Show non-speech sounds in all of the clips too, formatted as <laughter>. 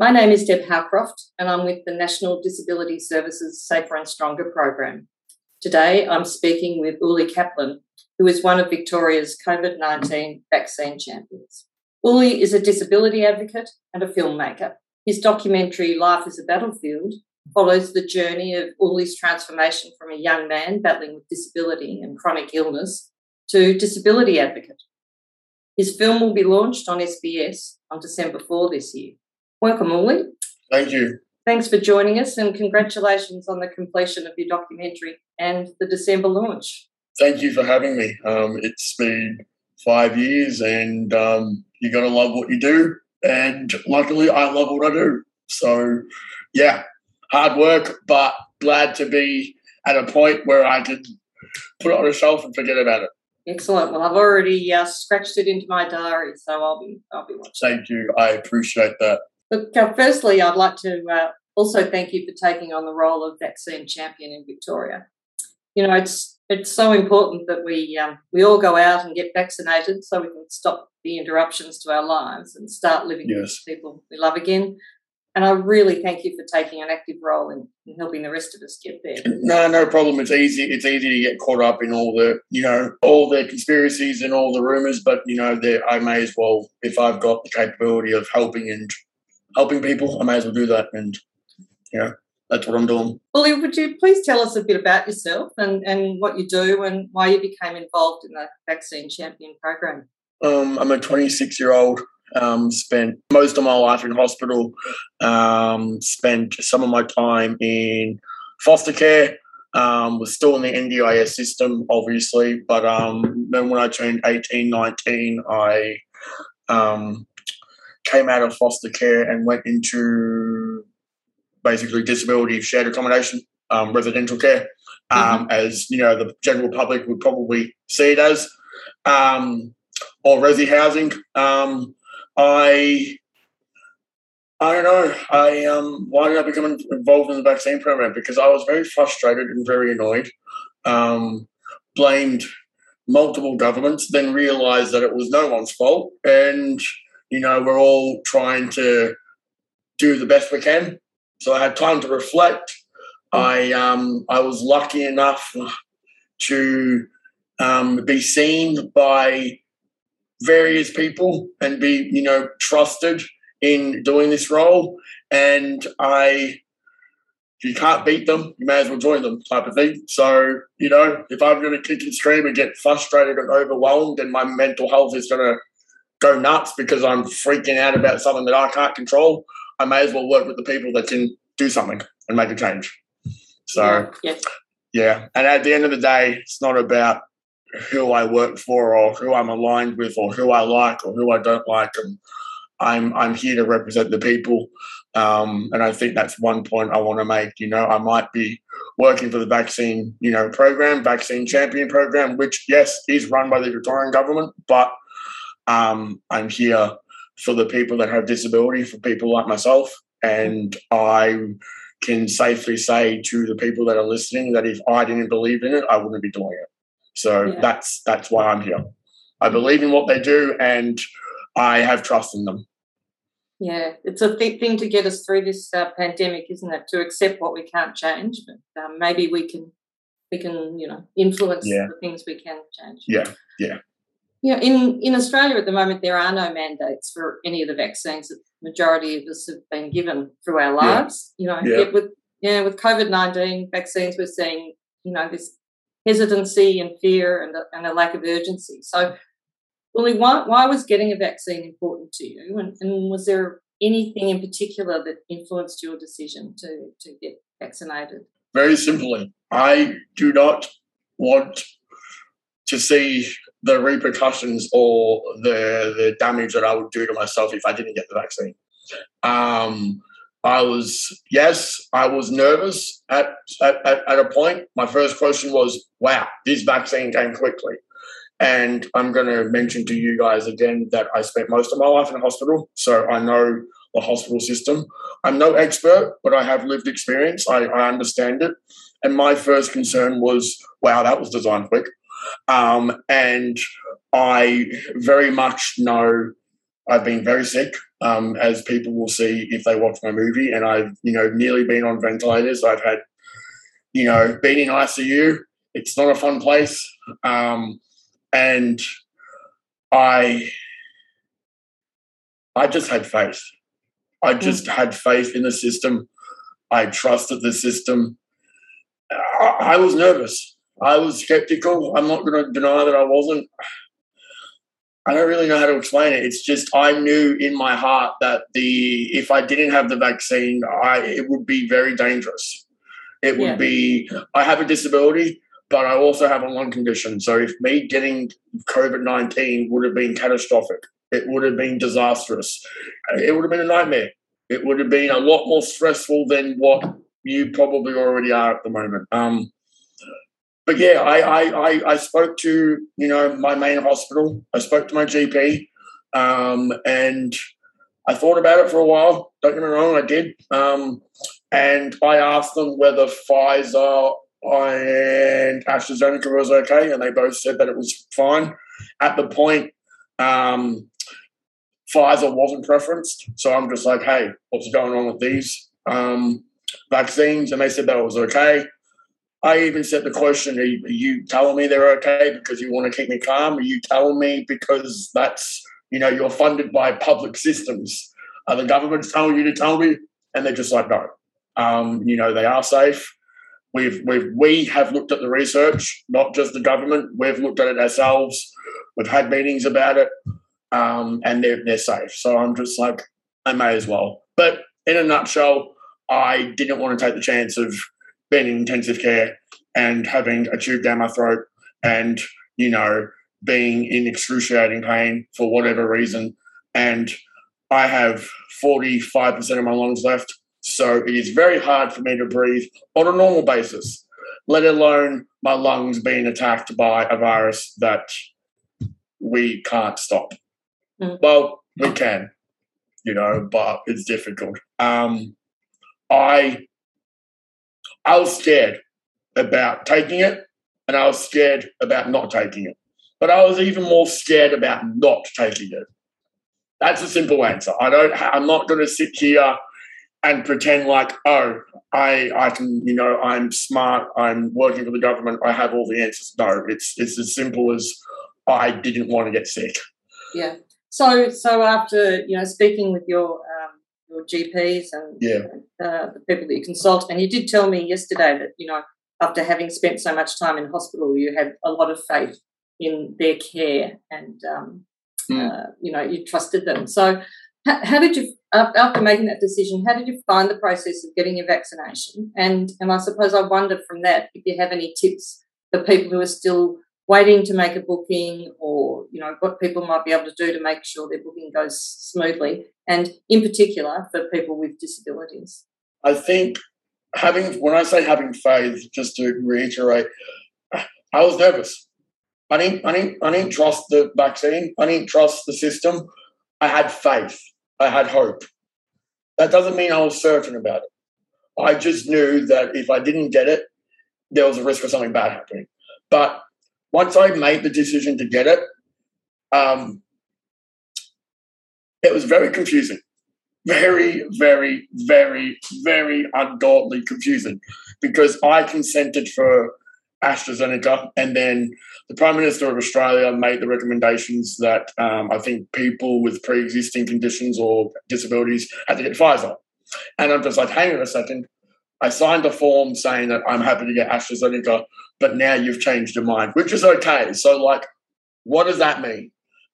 My name is Deb Howcroft, and I'm with the National Disability Services Safer and Stronger program. Today, I'm speaking with Uli Kaplan, who is one of Victoria's COVID 19 vaccine champions. Uli is a disability advocate and a filmmaker. His documentary, Life is a Battlefield, follows the journey of Uli's transformation from a young man battling with disability and chronic illness to disability advocate. His film will be launched on SBS on December 4 this year. Welcome, Uli. Thank you. Thanks for joining us and congratulations on the completion of your documentary and the December launch. Thank you for having me. Um, it's been five years and um, you got to love what you do. And luckily, I love what I do. So, yeah, hard work, but glad to be at a point where I can put it on a shelf and forget about it. Excellent. Well, I've already uh, scratched it into my diary, so I'll be I'll be watching. Thank you. I appreciate that. Look, firstly, I'd like to uh, also thank you for taking on the role of vaccine champion in Victoria. You know, it's it's so important that we um, we all go out and get vaccinated so we can stop the interruptions to our lives and start living yes. with people we love again. And I really thank you for taking an active role in, in, helping the rest of us get there. <clears throat> No, no problem. It's easy. It's easy to get caught up in all the, you know, all the conspiracies and all the rumors. But you know, I may as well, if I've got the capability of helping and helping people, I may as well do that. And, you know, that's what I'm doing. Well, would you please tell us a bit about yourself and, and what you do and why you became involved in the Vaccine Champion program? Um, I'm a 26 year old. Um, spent most of my life in hospital. Um, spent some of my time in foster care. Um, was still in the NDIS system, obviously, but um, then when I turned 18, 19, I um, came out of foster care and went into basically disability shared accommodation, um, residential care, um, mm-hmm. as you know the general public would probably see it as, um, or resi housing. Um, I I don't know. I um, why did I become involved in the vaccine program? Because I was very frustrated and very annoyed. Um, blamed multiple governments, then realised that it was no one's fault, and you know we're all trying to do the best we can. So I had time to reflect. I um, I was lucky enough to um, be seen by various people and be you know trusted in doing this role. And I, you can't beat them, you may as well join them, type of thing. So you know, if I'm going to kick and scream and get frustrated and overwhelmed, and my mental health is going to go nuts because I'm freaking out about something that I can't control, I may as well work with the people that can do something and make a change. So, yeah. yeah. And at the end of the day, it's not about who I work for or who I'm aligned with or who I like or who I don't like. And I'm I'm here to represent the people. Um, and I think that's one point I want to make. You know, I might be working for the vaccine, you know, program, vaccine champion program, which yes is run by the Victorian government, but um, I'm here for the people that have disability, for people like myself, and I can safely say to the people that are listening that if I didn't believe in it, I wouldn't be doing it. So yeah. that's that's why I'm here. I believe in what they do, and I have trust in them. Yeah, it's a th- thing to get us through this uh, pandemic, isn't it? To accept what we can't change, but um, maybe we can we can you know influence yeah. the things we can change. Yeah, yeah. Yeah, in, in Australia at the moment, there are no mandates for any of the vaccines that the majority of us have been given through our lives. Yeah. You know, yeah. with yeah, with COVID nineteen vaccines, we're seeing you know this hesitancy and fear and a, and a lack of urgency. So, Uli, why, why was getting a vaccine important to you? And, and was there anything in particular that influenced your decision to, to get vaccinated? Very simply, I do not want to see the repercussions or the the damage that I would do to myself if I didn't get the vaccine. Um, I was, yes, I was nervous at, at, at, a point. My first question was, wow, this vaccine came quickly. And I'm going to mention to you guys again that I spent most of my life in a hospital. So I know the hospital system. I'm no expert, but I have lived experience. I, I understand it. And my first concern was, wow, that was designed quick. Um, and I very much know I've been very sick um, as people will see if they watch my movie. And I've, you know, nearly been on ventilators. I've had, you know, been in ICU. It's not a fun place. Um, and I, I just had faith. I mm. just had faith in the system. I trusted the system. I, I was nervous. I was skeptical. I'm not going to deny that I wasn't. I don't really know how to explain it. It's just I knew in my heart that the if I didn't have the vaccine, I it would be very dangerous. It would yeah. be I have a disability, but I also have a lung condition. So if me getting COVID nineteen would have been catastrophic, it would have been disastrous. It would have been a nightmare. It would have been a lot more stressful than what you probably already are at the moment. Um, but yeah, I, I, I, spoke to, you know, my main hospital. I spoke to my GP um, and I thought about it for a while. Don't get me wrong, I did. Um, and I asked them whether Pfizer and AstraZeneca was okay, and they both said that it was fine. At the point, um, Pfizer wasn't preferenced. So I'm just like, hey, what's going on with these um, vaccines? And they said that it was okay. I even said the question, are you, are you, telling me they're okay because you want to keep me calm? Are you telling me because that's, you know, you're funded by public systems? Are the governments telling you to tell me? And they're just like, no. Um, you know, they are safe. We've, we've, we have looked at the research, not just the government. We've looked at it ourselves. We've had meetings about it, um, and they're, they're safe. So I'm just like, I may as well. But in a nutshell, I didn't want to take the chance of being in intensive care and having a tube down my throat and, you know, being in excruciating pain for whatever reason. And I have 45% of my lungs left. So it is very hard for me to breathe on a normal basis, let alone my lungs being attacked by a virus that we can't stop. Mm. Well, we can, you know, but it's difficult. Um, I I was scared about taking it and I was scared about not taking it. But I was even more scared about not taking it. That's a simple answer. I don't I'm not going to sit here and pretend like, oh, I I can, you know, I'm smart, I'm working for the government, I have all the answers. No, it's it's as simple as I didn't want to get sick. Yeah. So so after, you know, speaking with your your GPs and yeah. uh, the people that you consult. And you did tell me yesterday that, you know, after having spent so much time in hospital, you had a lot of faith in their care and, um, mm. uh, you know, you trusted them. So, how, how did you, after making that decision, how did you find the process of getting your vaccination? And, and I suppose I wonder from that if you have any tips for people who are still waiting to make a booking or you know what people might be able to do to make sure their booking goes smoothly and in particular for people with disabilities. I think having when i say having faith just to reiterate i was nervous. I didn't i didn't i didn't trust the vaccine. I didn't trust the system. I had faith. I had hope. That doesn't mean i was certain about it. I just knew that if i didn't get it there was a risk of something bad happening. But once I made the decision to get it, um, it was very confusing. Very, very, very, very ungodly confusing because I consented for AstraZeneca and then the Prime Minister of Australia made the recommendations that um, I think people with pre existing conditions or disabilities had to get Pfizer. And I'm just like, hang on a second. I signed a form saying that I'm happy to get AstraZeneca, but now you've changed your mind, which is okay. So, like, what does that mean?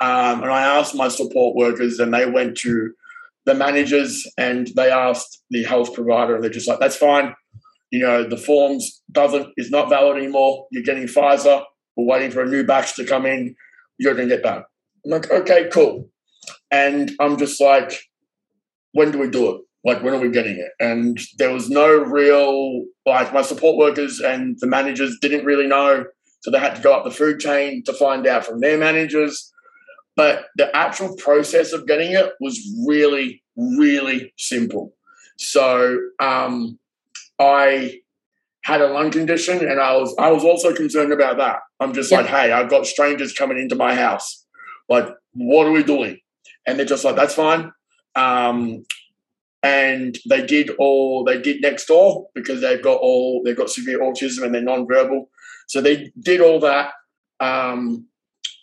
Um, and I asked my support workers, and they went to the managers and they asked the health provider, and they're just like, "That's fine. You know, the forms doesn't is not valid anymore. You're getting Pfizer. We're waiting for a new batch to come in. You're going to get that." I'm like, "Okay, cool." And I'm just like, "When do we do it?" Like when are we getting it? And there was no real like my support workers and the managers didn't really know. So they had to go up the food chain to find out from their managers. But the actual process of getting it was really really simple. So um, i had a lung condition and i was i was also concerned about that. I'm just like hey i've got strangers coming into my house. Like what are we doing? And they're just like that's fine. Um, and they did all they did next door because they've got all they've got severe autism and they're non-verbal. So they did all that. Um,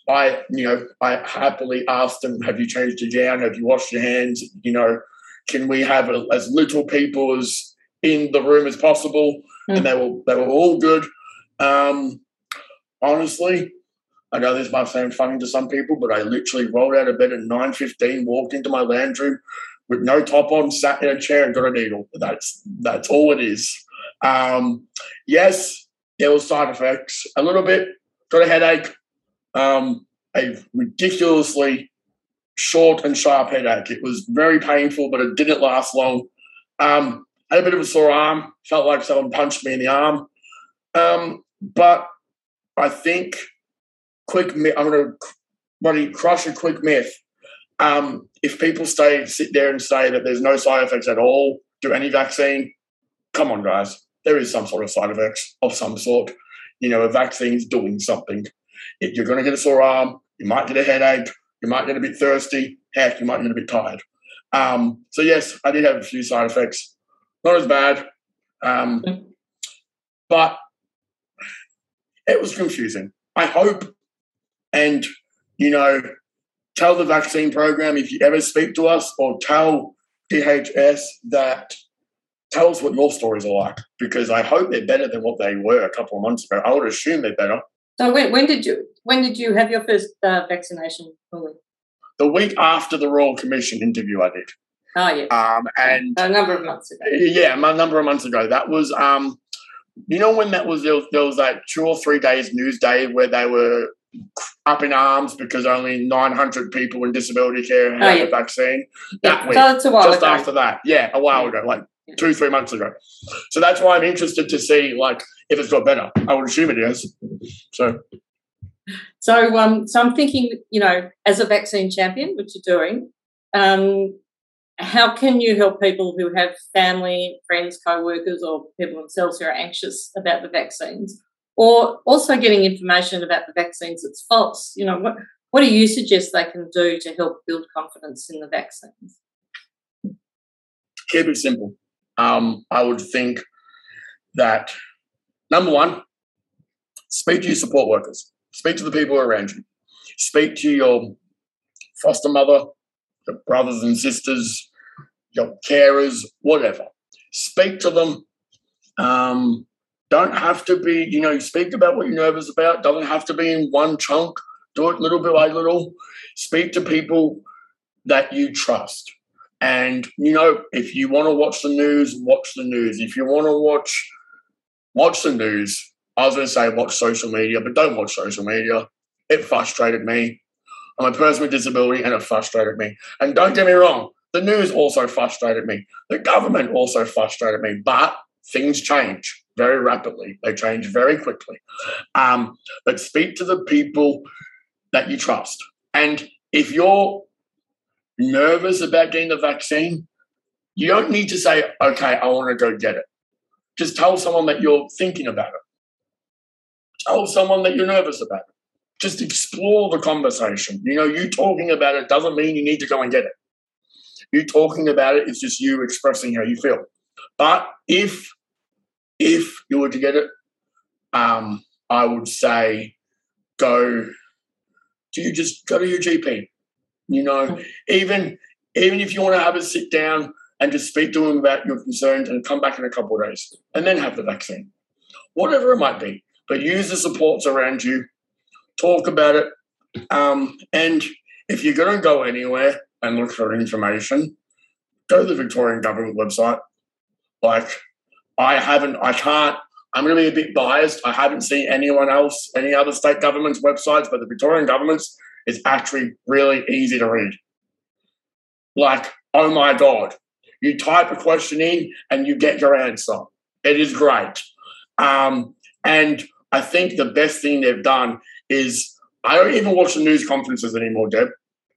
I, you know, I happily asked them, "Have you changed your gown? Have you washed your hands? You know, can we have a, as little people as in the room as possible?" Mm. And they were they were all good. Um, honestly, I know this might sound funny to some people, but I literally rolled out of bed at nine fifteen, walked into my lounge room with no top on, sat in a chair and got a needle. That's that's all it is. Um, yes, there was side effects a little bit. Got a headache. Um, a ridiculously short and sharp headache. It was very painful, but it didn't last long. Um, had a bit of a sore arm. Felt like someone punched me in the arm. Um, but I think quick. I'm going to crush a quick myth. Um, if people stay sit there and say that there's no side effects at all to any vaccine, come on, guys. There is some sort of side effects of some sort. You know, a vaccine's doing something. If you're going to get a sore arm, you might get a headache, you might get a bit thirsty, heck, you might get a bit tired. Um, so yes, I did have a few side effects. Not as bad, um, but it was confusing. I hope, and you know, tell the vaccine program if you ever speak to us, or tell DHS that tell us what your stories are like because I hope they're better than what they were a couple of months ago. I would assume they're better. So when, when did you when did you have your first uh, vaccination? The week after the Royal Commission interview, I did. Oh yeah. Um, and a number of months ago. Yeah, a number of months ago. That was um, you know when that was there was, there was like two or three days news day where they were up in arms because only 900 people in disability care had oh, yeah. the vaccine. Yeah, that so week, just ago. after that. Yeah, a while ago, like two, three months ago. So that's why I'm interested to see like if it's got better. I would assume it is. So so um so I'm thinking, you know, as a vaccine champion, which you're doing, um, how can you help people who have family, friends, co-workers or people themselves who are anxious about the vaccines? Or also getting information about the vaccines that's false. You know, what what do you suggest they can do to help build confidence in the vaccines? Keep it simple um, I would think that number one, speak to your support workers, speak to the people around you, speak to your foster mother, your brothers and sisters, your carers, whatever. Speak to them. Um, don't have to be, you know, you speak about what you're nervous about. Doesn't have to be in one chunk. Do it little by little. Speak to people that you trust. And you know, if you want to watch the news, watch the news. If you want to watch watch the news, I was going to say watch social media, but don't watch social media. It frustrated me. I'm a person with disability, and it frustrated me. And don't get me wrong, the news also frustrated me. The government also frustrated me. But things change very rapidly. They change very quickly. Um, but speak to the people that you trust. And if you're nervous about getting the vaccine, you don't need to say, okay, I want to go get it. Just tell someone that you're thinking about it. Tell someone that you're nervous about it. Just explore the conversation. You know, you talking about it doesn't mean you need to go and get it. You talking about it is just you expressing how you feel. But if if you were to get it, um, I would say go. Do you just go to your GP? You know, even even if you want to have a sit down and just speak to them about your concerns and come back in a couple of days and then have the vaccine, whatever it might be. But use the supports around you, talk about it, um, and if you're going to go anywhere and look for information, go to the Victorian government website. Like, I haven't, I can't. I'm going to be a bit biased. I haven't seen anyone else, any other state governments' websites, but the Victorian government's is actually really easy to read. Like, oh my God, you type a question in and you get your answer. It is great. Um, and I think the best thing they've done is I don't even watch the news conferences anymore, Deb.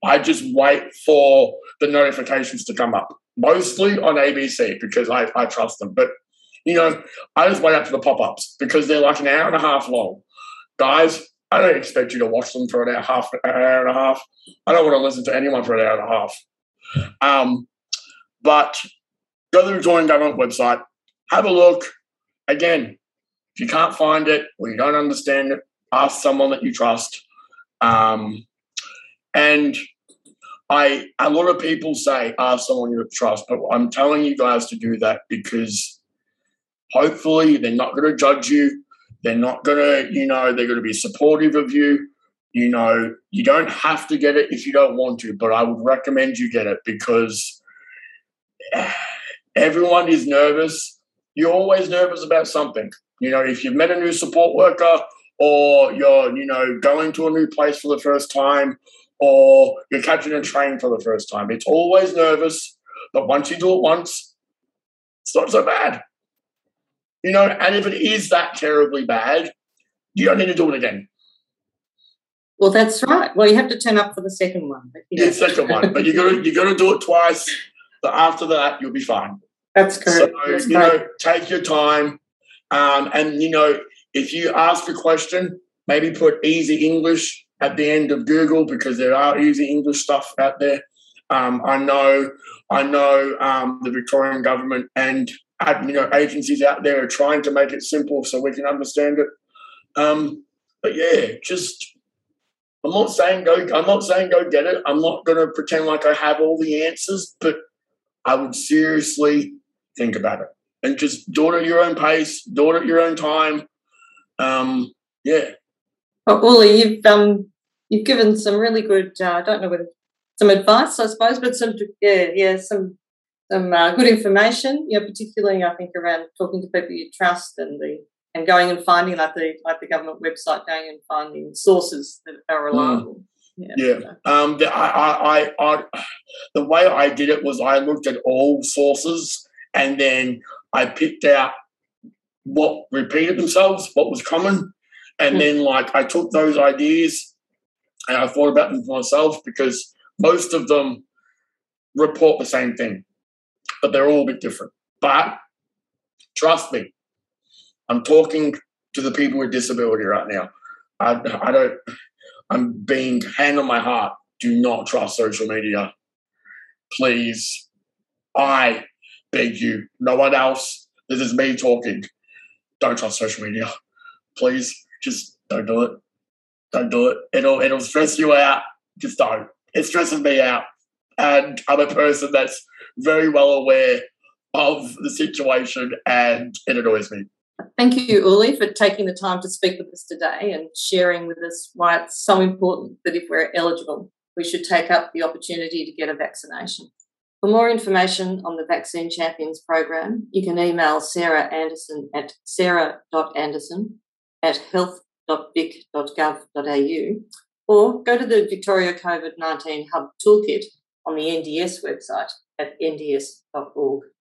I just wait for the notifications to come up, mostly on ABC because I, I trust them. But, you know, I just wait up for the pop ups because they're like an hour and a half long. Guys, I don't expect you to watch them for an hour, half, an hour and a half. I don't want to listen to anyone for an hour and a half. Um, but go to the Victorian Government website, have a look. Again, if you can't find it or you don't understand it, ask someone that you trust. Um, and I, a lot of people say ask someone you trust, but I'm telling you guys to do that because hopefully they're not going to judge you. They're not going to, you know, they're going to be supportive of you. You know, you don't have to get it if you don't want to, but I would recommend you get it because <sighs> everyone is nervous. You're always nervous about something. You know, if you've met a new support worker or you're, you know, going to a new place for the first time or you're catching a train for the first time, it's always nervous. But once you do it once, it's not so bad. You know, and if it is that terribly bad, you don't need to do it again. Well, that's right. Well, you have to turn up for the second one. But, you know. Yeah, second one, but you got to you got to do it twice. But after that, you'll be fine. That's correct. So that's you know, take your time, um, and you know, if you ask a question, maybe put easy English at the end of Google because there are easy English stuff out there. Um, I know, I know um, the Victorian government and you know agencies out there are trying to make it simple so we can understand it. Um, but yeah, just I'm not saying go. I'm not saying go get it. I'm not going to pretend like I have all the answers, but I would seriously think about it and just do it at your own pace, do it at your own time. Um, yeah. Well, Uli, you've um, you've given some really good. Uh, I don't know whether some advice, I suppose, but some yeah, yeah, some some uh, good information. You know, particularly I think around talking to people you trust and the and going and finding like the like the government website, going and finding sources that are hmm. reliable. Mm. Yeah. yeah. Um, the, I, I, I, the way I did it was I looked at all sources and then I picked out what repeated themselves, what was common, and mm. then like I took those ideas and I thought about them for myself because most of them report the same thing, but they're all a bit different. But trust me, I'm talking to the people with disability right now. I, I don't, I'm being hand on my heart. Do not trust social media. Please. I beg you. No one else. This is me talking. Don't trust social media. Please. Just don't do it. Don't do it. It'll it'll stress you out. Just don't. It stresses me out. And I'm a person that's very well aware of the situation and it annoys me. Thank you, Uli, for taking the time to speak with us today and sharing with us why it's so important that if we're eligible, we should take up the opportunity to get a vaccination. For more information on the Vaccine Champions program, you can email Sarah Anderson at sarah.anderson at health.vic.gov.au or go to the Victoria COVID 19 Hub Toolkit on the NDS website at nds.org.au.